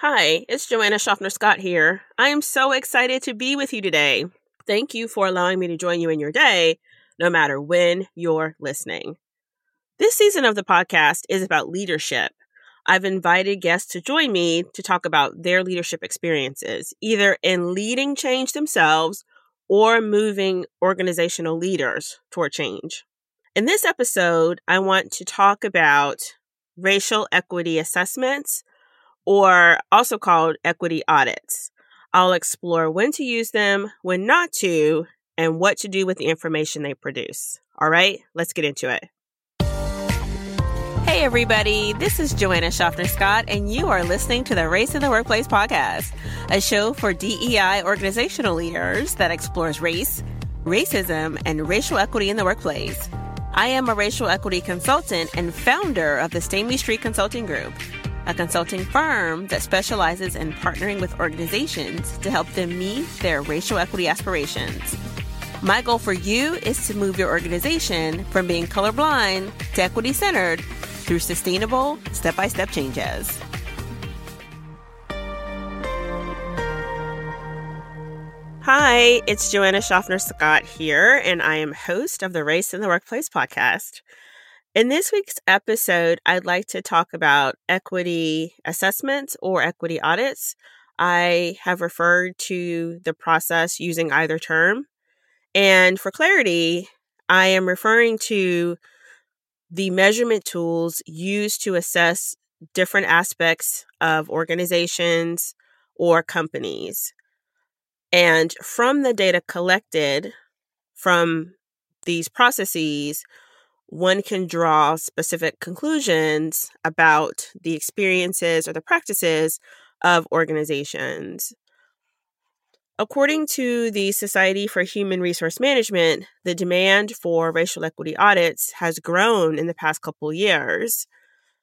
Hi, it's Joanna Schaffner Scott here. I am so excited to be with you today. Thank you for allowing me to join you in your day, no matter when you're listening. This season of the podcast is about leadership. I've invited guests to join me to talk about their leadership experiences, either in leading change themselves or moving organizational leaders toward change. In this episode, I want to talk about racial equity assessments or also called equity audits. I'll explore when to use them, when not to, and what to do with the information they produce. All right, let's get into it. Hey, everybody, this is Joanna Schaffner Scott, and you are listening to the Race in the Workplace podcast, a show for DEI organizational leaders that explores race, racism, and racial equity in the workplace. I am a racial equity consultant and founder of the Stamey Street Consulting Group a consulting firm that specializes in partnering with organizations to help them meet their racial equity aspirations. My goal for you is to move your organization from being colorblind to equity centered through sustainable, step by step changes. Hi, it's Joanna Schaffner Scott here, and I am host of the Race in the Workplace podcast. In this week's episode, I'd like to talk about equity assessments or equity audits. I have referred to the process using either term. And for clarity, I am referring to the measurement tools used to assess different aspects of organizations or companies. And from the data collected from these processes, one can draw specific conclusions about the experiences or the practices of organizations. According to the Society for Human Resource Management, the demand for racial equity audits has grown in the past couple years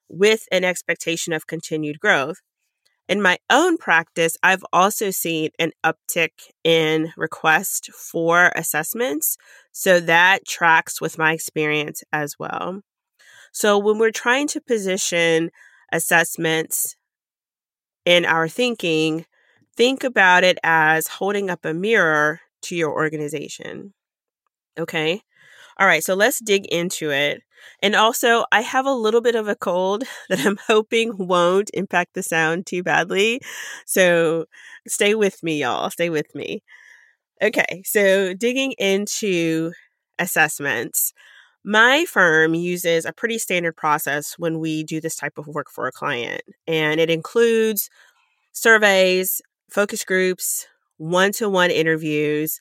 with an expectation of continued growth. In my own practice, I've also seen an uptick in requests for assessments. So that tracks with my experience as well. So when we're trying to position assessments in our thinking, think about it as holding up a mirror to your organization. Okay. All right. So let's dig into it. And also, I have a little bit of a cold that I'm hoping won't impact the sound too badly. So stay with me, y'all. Stay with me. Okay, so digging into assessments, my firm uses a pretty standard process when we do this type of work for a client, and it includes surveys, focus groups, one to one interviews,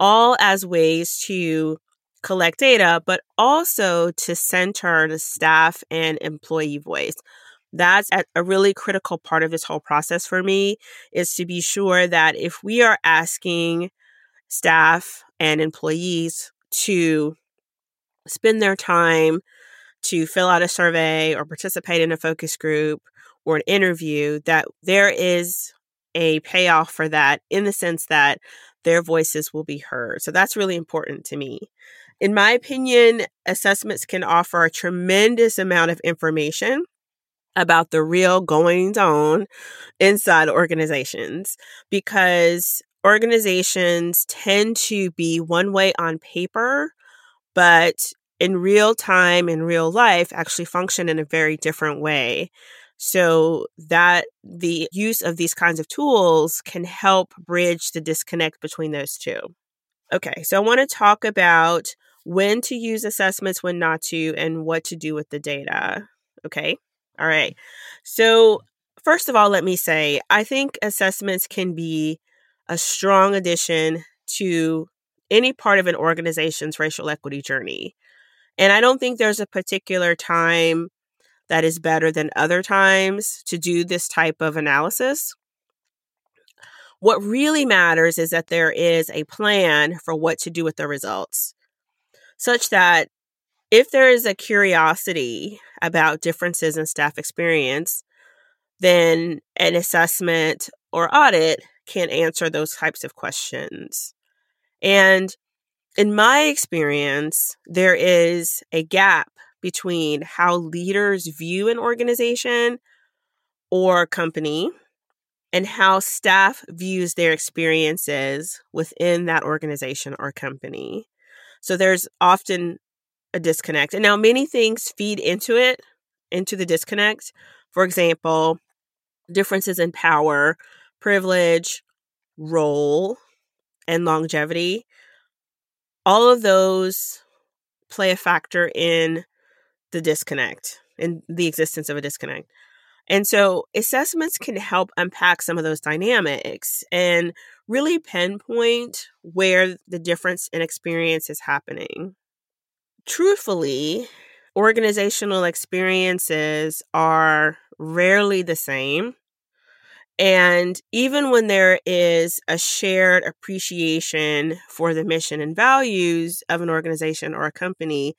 all as ways to collect data, but also to center the staff and employee voice. That's a really critical part of this whole process for me is to be sure that if we are asking staff and employees to spend their time to fill out a survey or participate in a focus group or an interview, that there is a payoff for that in the sense that their voices will be heard. So that's really important to me. In my opinion, assessments can offer a tremendous amount of information about the real goings on inside organizations because organizations tend to be one way on paper, but in real time, in real life, actually function in a very different way. So that the use of these kinds of tools can help bridge the disconnect between those two. Okay, so I want to talk about when to use assessments, when not to, and what to do with the data. Okay. All right. So, first of all, let me say I think assessments can be a strong addition to any part of an organization's racial equity journey. And I don't think there's a particular time that is better than other times to do this type of analysis. What really matters is that there is a plan for what to do with the results such that if there is a curiosity about differences in staff experience, then an assessment or audit can answer those types of questions. And in my experience, there is a gap between how leaders view an organization or company and how staff views their experiences within that organization or company. So there's often a disconnect. And now many things feed into it, into the disconnect. For example, differences in power, privilege, role, and longevity. All of those play a factor in the disconnect, in the existence of a disconnect. And so assessments can help unpack some of those dynamics and really pinpoint where the difference in experience is happening. Truthfully, organizational experiences are rarely the same. And even when there is a shared appreciation for the mission and values of an organization or a company,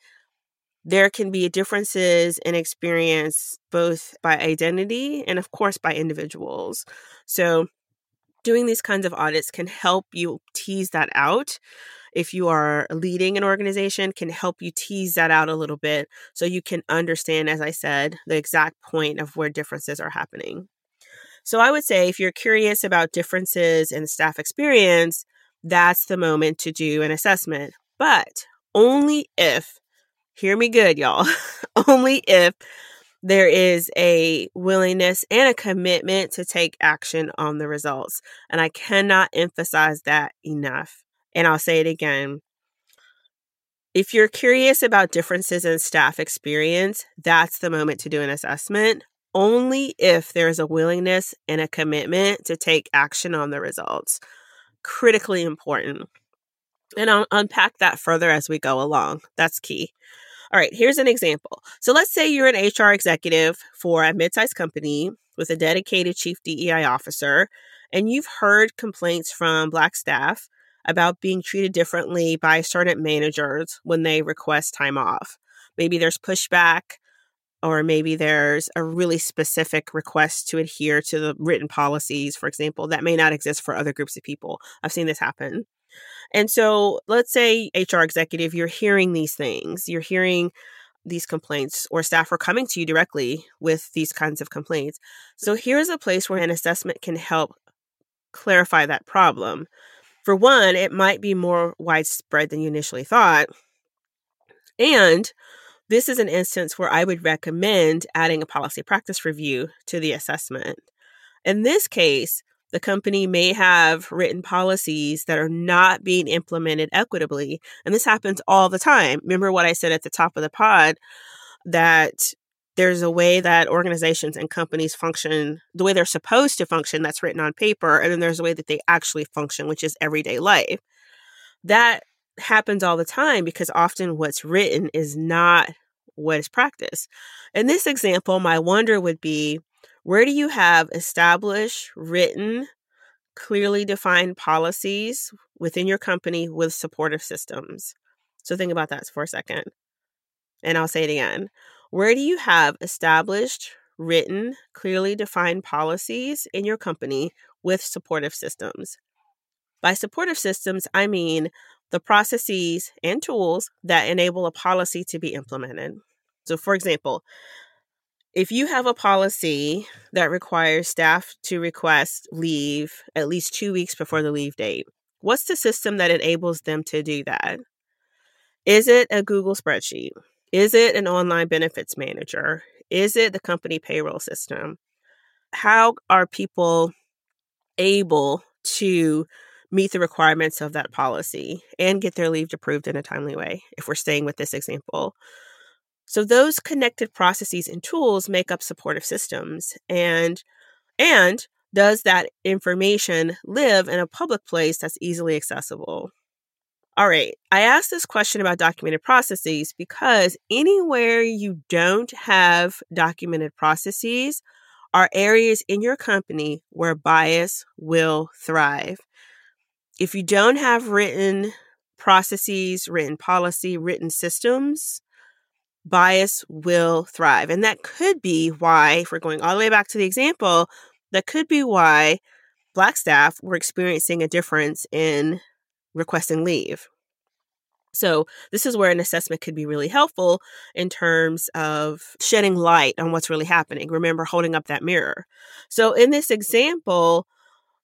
there can be differences in experience both by identity and, of course, by individuals. So, doing these kinds of audits can help you tease that out. If you are leading an organization, can help you tease that out a little bit so you can understand, as I said, the exact point of where differences are happening. So I would say if you're curious about differences in staff experience, that's the moment to do an assessment. But only if hear me good, y'all, only if there is a willingness and a commitment to take action on the results. And I cannot emphasize that enough. And I'll say it again. If you're curious about differences in staff experience, that's the moment to do an assessment, only if there's a willingness and a commitment to take action on the results. Critically important. And I'll unpack that further as we go along. That's key. All right, here's an example. So let's say you're an HR executive for a mid-sized company with a dedicated chief DEI officer, and you've heard complaints from Black staff about being treated differently by certain managers when they request time off. Maybe there's pushback, or maybe there's a really specific request to adhere to the written policies, for example, that may not exist for other groups of people. I've seen this happen. And so let's say HR executive, you're hearing these things, you're hearing these complaints, or staff are coming to you directly with these kinds of complaints. So here's a place where an assessment can help clarify that problem. For one, it might be more widespread than you initially thought. And this is an instance where I would recommend adding a policy practice review to the assessment. In this case, the company may have written policies that are not being implemented equitably. And this happens all the time. Remember what I said at the top of the pod that there's a way that organizations and companies function the way they're supposed to function that's written on paper and then there's a way that they actually function which is everyday life that happens all the time because often what's written is not what is practiced in this example my wonder would be where do you have established, written, clearly defined policies within your company with supportive systems? So think about that for a second. And I'll say it again. Where do you have established, written, clearly defined policies in your company with supportive systems? By supportive systems, I mean the processes and tools that enable a policy to be implemented. So, for example, if you have a policy that requires staff to request leave at least two weeks before the leave date, what's the system that enables them to do that? Is it a Google spreadsheet? Is it an online benefits manager? Is it the company payroll system? How are people able to meet the requirements of that policy and get their leave approved in a timely way, if we're staying with this example? So those connected processes and tools make up supportive systems and and does that information live in a public place that's easily accessible? All right, I asked this question about documented processes because anywhere you don't have documented processes are areas in your company where bias will thrive. If you don't have written processes, written policy, written systems, bias will thrive. And that could be why, if we're going all the way back to the example, that could be why Black staff were experiencing a difference in requesting leave. So, this is where an assessment could be really helpful in terms of shedding light on what's really happening. Remember, holding up that mirror. So, in this example,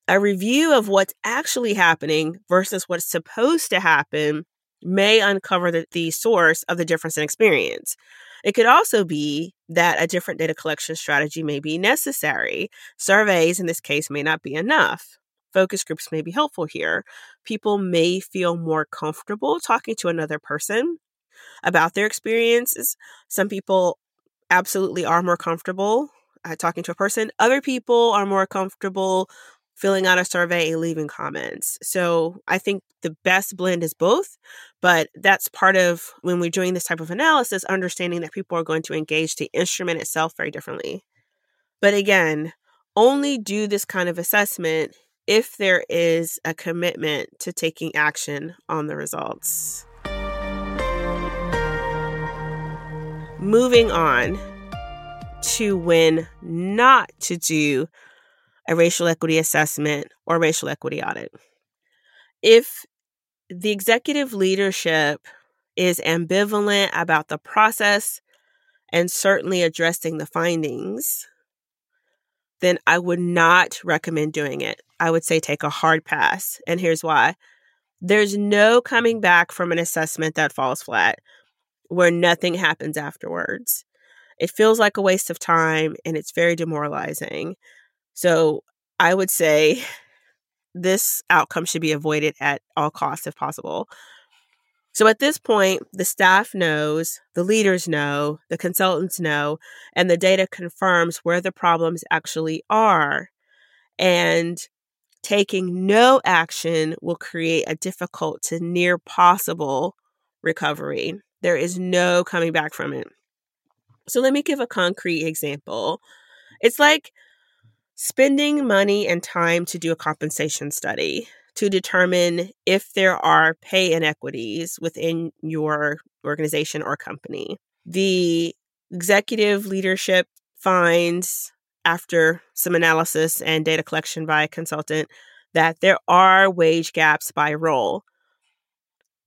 a review of what's actually happening versus what's supposed to happen may uncover the, the source of the difference in experience. It could also be that a different data collection strategy may be necessary. Surveys, in this case, may not be enough. Focus groups may be helpful here. People may feel more comfortable talking to another person about their experiences. Some people absolutely are more comfortable uh, talking to a person. Other people are more comfortable filling out a survey and leaving comments. So I think the best blend is both, but that's part of when we're doing this type of analysis, understanding that people are going to engage the instrument itself very differently. But again, only do this kind of assessment if there is a commitment to taking action on the results. Moving on to when not to do a racial equity assessment or racial equity audit. If the executive leadership is ambivalent about the process and certainly addressing the findings, then I would not recommend doing it. I would say take a hard pass. And here's why there's no coming back from an assessment that falls flat where nothing happens afterwards. It feels like a waste of time and it's very demoralizing. So I would say this outcome should be avoided at all costs if possible. So at this point, the staff knows, the leaders know, the consultants know, and the data confirms where the problems actually are. And taking no action will create a difficult to near possible recovery. There is no coming back from it. So let me give a concrete example. It's like spending money and time to do a compensation study to determine if there are pay inequities within your organization or company. The executive leadership finds, after some analysis and data collection by a consultant, that there are wage gaps by role,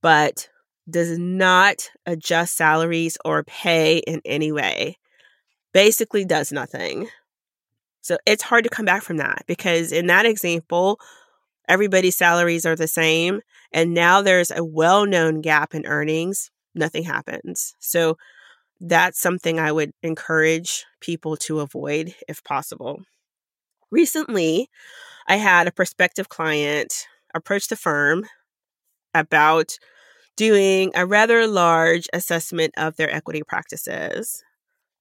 but does not adjust salaries or pay in any way. Basically, does nothing. So it's hard to come back from that because in that example, everybody's salaries are the same. And now there's a well known gap in earnings, nothing happens. So that's something I would encourage people to avoid if possible. Recently, I had a prospective client approach the firm about doing a rather large assessment of their equity practices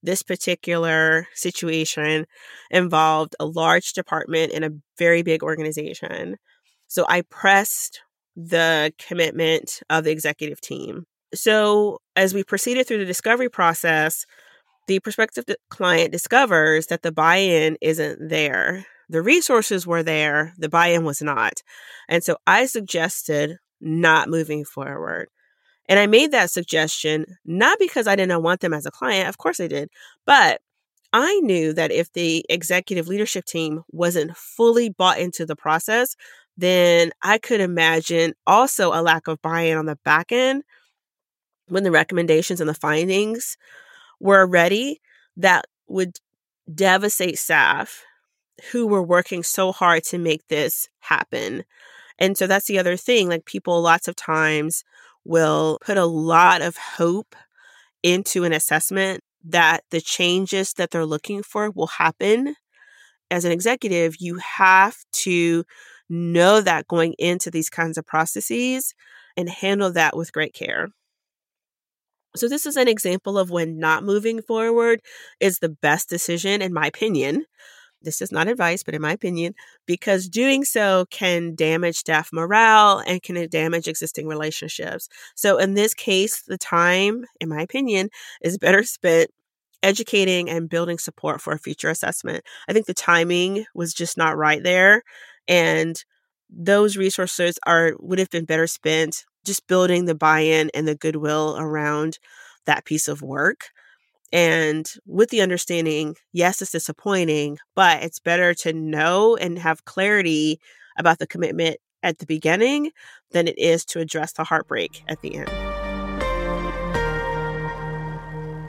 this particular situation involved a large department in a very big organization. So I pressed the commitment of the executive team. So as we proceeded through the discovery process, the prospective client discovers that the buy in isn't there. The resources were there, the buy in was not. And so I suggested not moving forward. And I made that suggestion not because I didn't want them as a client, of course I did, but I knew that if the executive leadership team wasn't fully bought into the process, then I could imagine also a lack of buy in on the back end when the recommendations and the findings were ready that would devastate staff who were working so hard to make this happen. And so that's the other thing. Like people, lots of times will put a lot of hope into an assessment that the changes that they're looking for will happen. As an executive, you have to know that going into these kinds of processes and handle that with great care. So, this is an example of when not moving forward is the best decision, in my opinion, this is not advice, but in my opinion, because doing so can damage staff morale and can uh, damage existing relationships. So in this case, the time, in my opinion, is better spent educating and building support for a future assessment. I think the timing was just not right there. And those resources are would have been better spent just building the buy-in and the goodwill around that piece of work and with the understanding, yes, it's disappointing, but it's better to know and have clarity about the commitment at the beginning than it is to address the heartbreak at the end.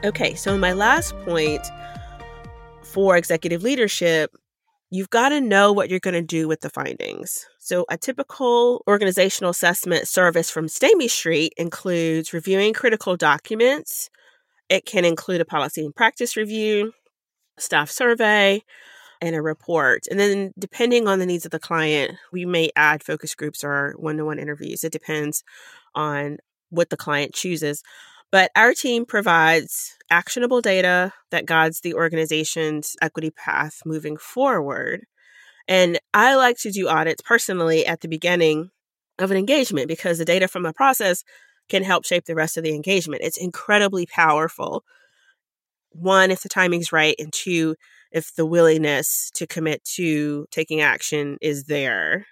Okay, so my last point for executive leadership, you've got to know what you're going to do with the findings. So, a typical organizational assessment service from Stamey Street includes reviewing critical documents, it can include a policy and practice review, staff survey, and a report. And then, depending on the needs of the client, we may add focus groups or one to one interviews. It depends on what the client chooses. But our team provides actionable data that guides the organization's equity path moving forward. And I like to do audits personally at the beginning of an engagement because the data from a process can help shape the rest of the engagement. It's incredibly powerful. One, if the timing's right, and two, if the willingness to commit to taking action is there.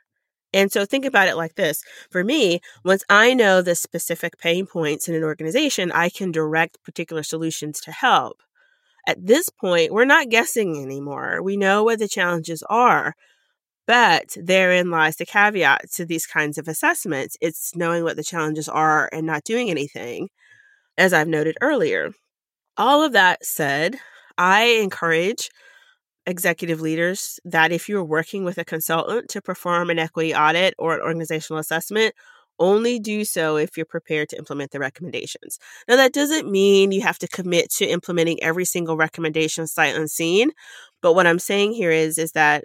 And so think about it like this. For me, once I know the specific pain points in an organization, I can direct particular solutions to help. At this point, we're not guessing anymore. We know what the challenges are. But therein lies the caveat to these kinds of assessments. It's knowing what the challenges are and not doing anything, as I've noted earlier. All of that said, I encourage executive leaders that if you're working with a consultant to perform an equity audit or an organizational assessment, only do so if you're prepared to implement the recommendations. Now, that doesn't mean you have to commit to implementing every single recommendation sight unseen. But what I'm saying here is, is that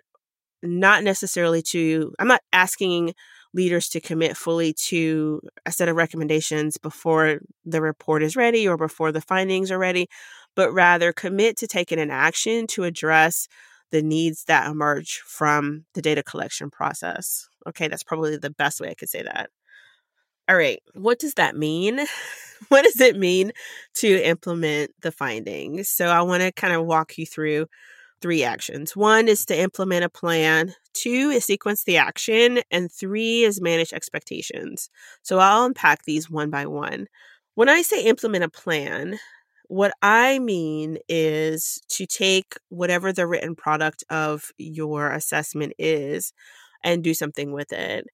not necessarily to, I'm not asking leaders to commit fully to a set of recommendations before the report is ready or before the findings are ready, but rather commit to taking an action to address the needs that emerge from the data collection process. Okay, that's probably the best way I could say that. All right, what does that mean? what does it mean to implement the findings? So, I want to kind of walk you through three actions. One is to implement a plan, two is sequence the action, and three is manage expectations. So, I'll unpack these one by one. When I say implement a plan, what I mean is to take whatever the written product of your assessment is and do something with it.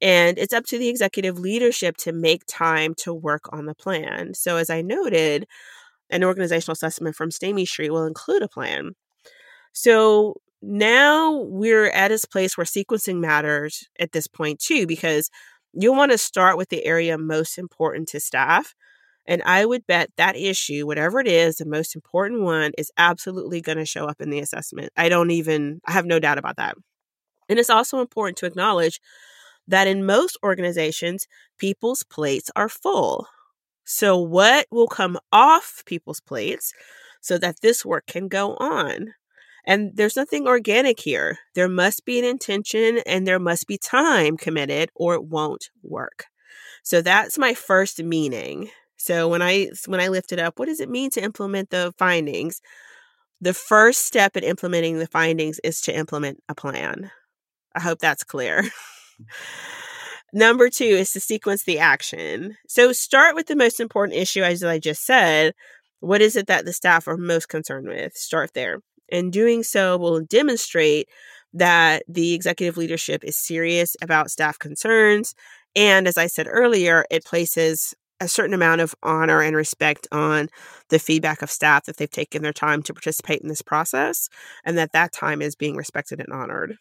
And it's up to the executive leadership to make time to work on the plan. So, as I noted, an organizational assessment from Stamey Street will include a plan. So now we're at this place where sequencing matters at this point too, because you'll want to start with the area most important to staff and I would bet that issue, whatever it is, the most important one is absolutely going to show up in the assessment. I don't even, I have no doubt about that. And it's also important to acknowledge that in most organizations, people's plates are full. So, what will come off people's plates so that this work can go on? And there's nothing organic here. There must be an intention and there must be time committed or it won't work. So, that's my first meaning so when I when I lift it up, what does it mean to implement the findings? The first step in implementing the findings is to implement a plan. I hope that's clear. Number two is to sequence the action. So start with the most important issue, as I just said. What is it that the staff are most concerned with? Start there. And doing so will demonstrate that the executive leadership is serious about staff concerns. And as I said earlier, it places a certain amount of honor and respect on the feedback of staff that they've taken their time to participate in this process and that that time is being respected and honored.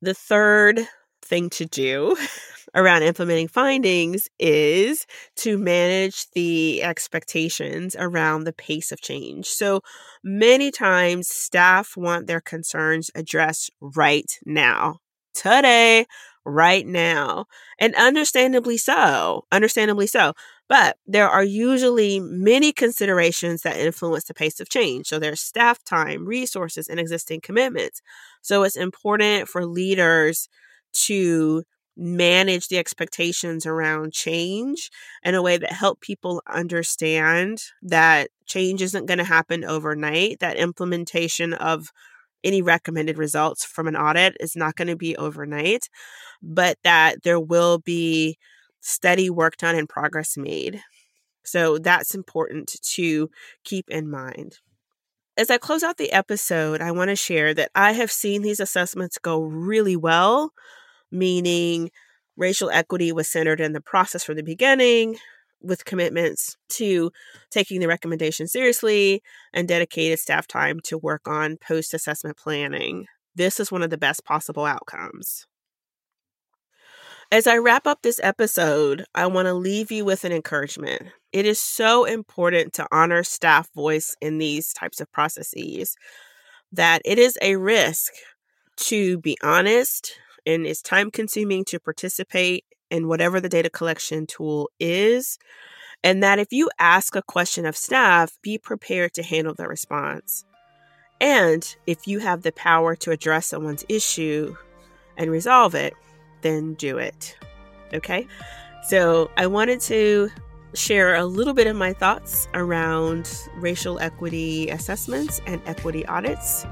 The third thing to do around implementing findings is to manage the expectations around the pace of change. So many times staff want their concerns addressed right now, today, right now, and understandably so. Understandably so. But there are usually many considerations that influence the pace of change. So there's staff time, resources, and existing commitments. So it's important for leaders to manage the expectations around change in a way that help people understand that change isn't going to happen overnight, that implementation of any recommended results from an audit is not going to be overnight, but that there will be steady work done and progress made. So that's important to keep in mind. As I close out the episode, I want to share that I have seen these assessments go really well, meaning racial equity was centered in the process from the beginning. with commitments to taking the recommendation seriously and dedicated staff time to work on post assessment planning. This is one of the best possible outcomes. As I wrap up this episode, I want to leave you with an encouragement. It is so important to honor staff voice in these types of processes that it is a risk to be honest and it's time consuming to participate in whatever the data collection tool is. And that if you ask a question of staff, be prepared to handle the response. And if you have the power to address someone's issue and resolve it, then do it. Okay? So I wanted to share a little bit of my thoughts around racial equity assessments and equity audits.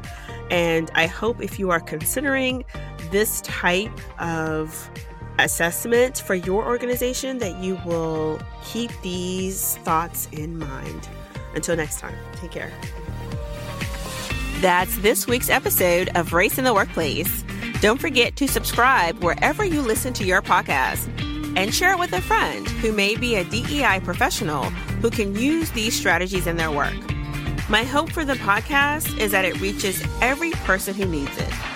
And I hope if you are considering this type of assessment for your organization that you will keep these thoughts in mind. Until next time, take care. That's this week's episode of Race in the Workplace. Don't forget to subscribe wherever you listen to your podcast and share it with a friend who may be a DEI professional who can use these strategies in their work. My hope for the podcast is that it reaches every person who needs it.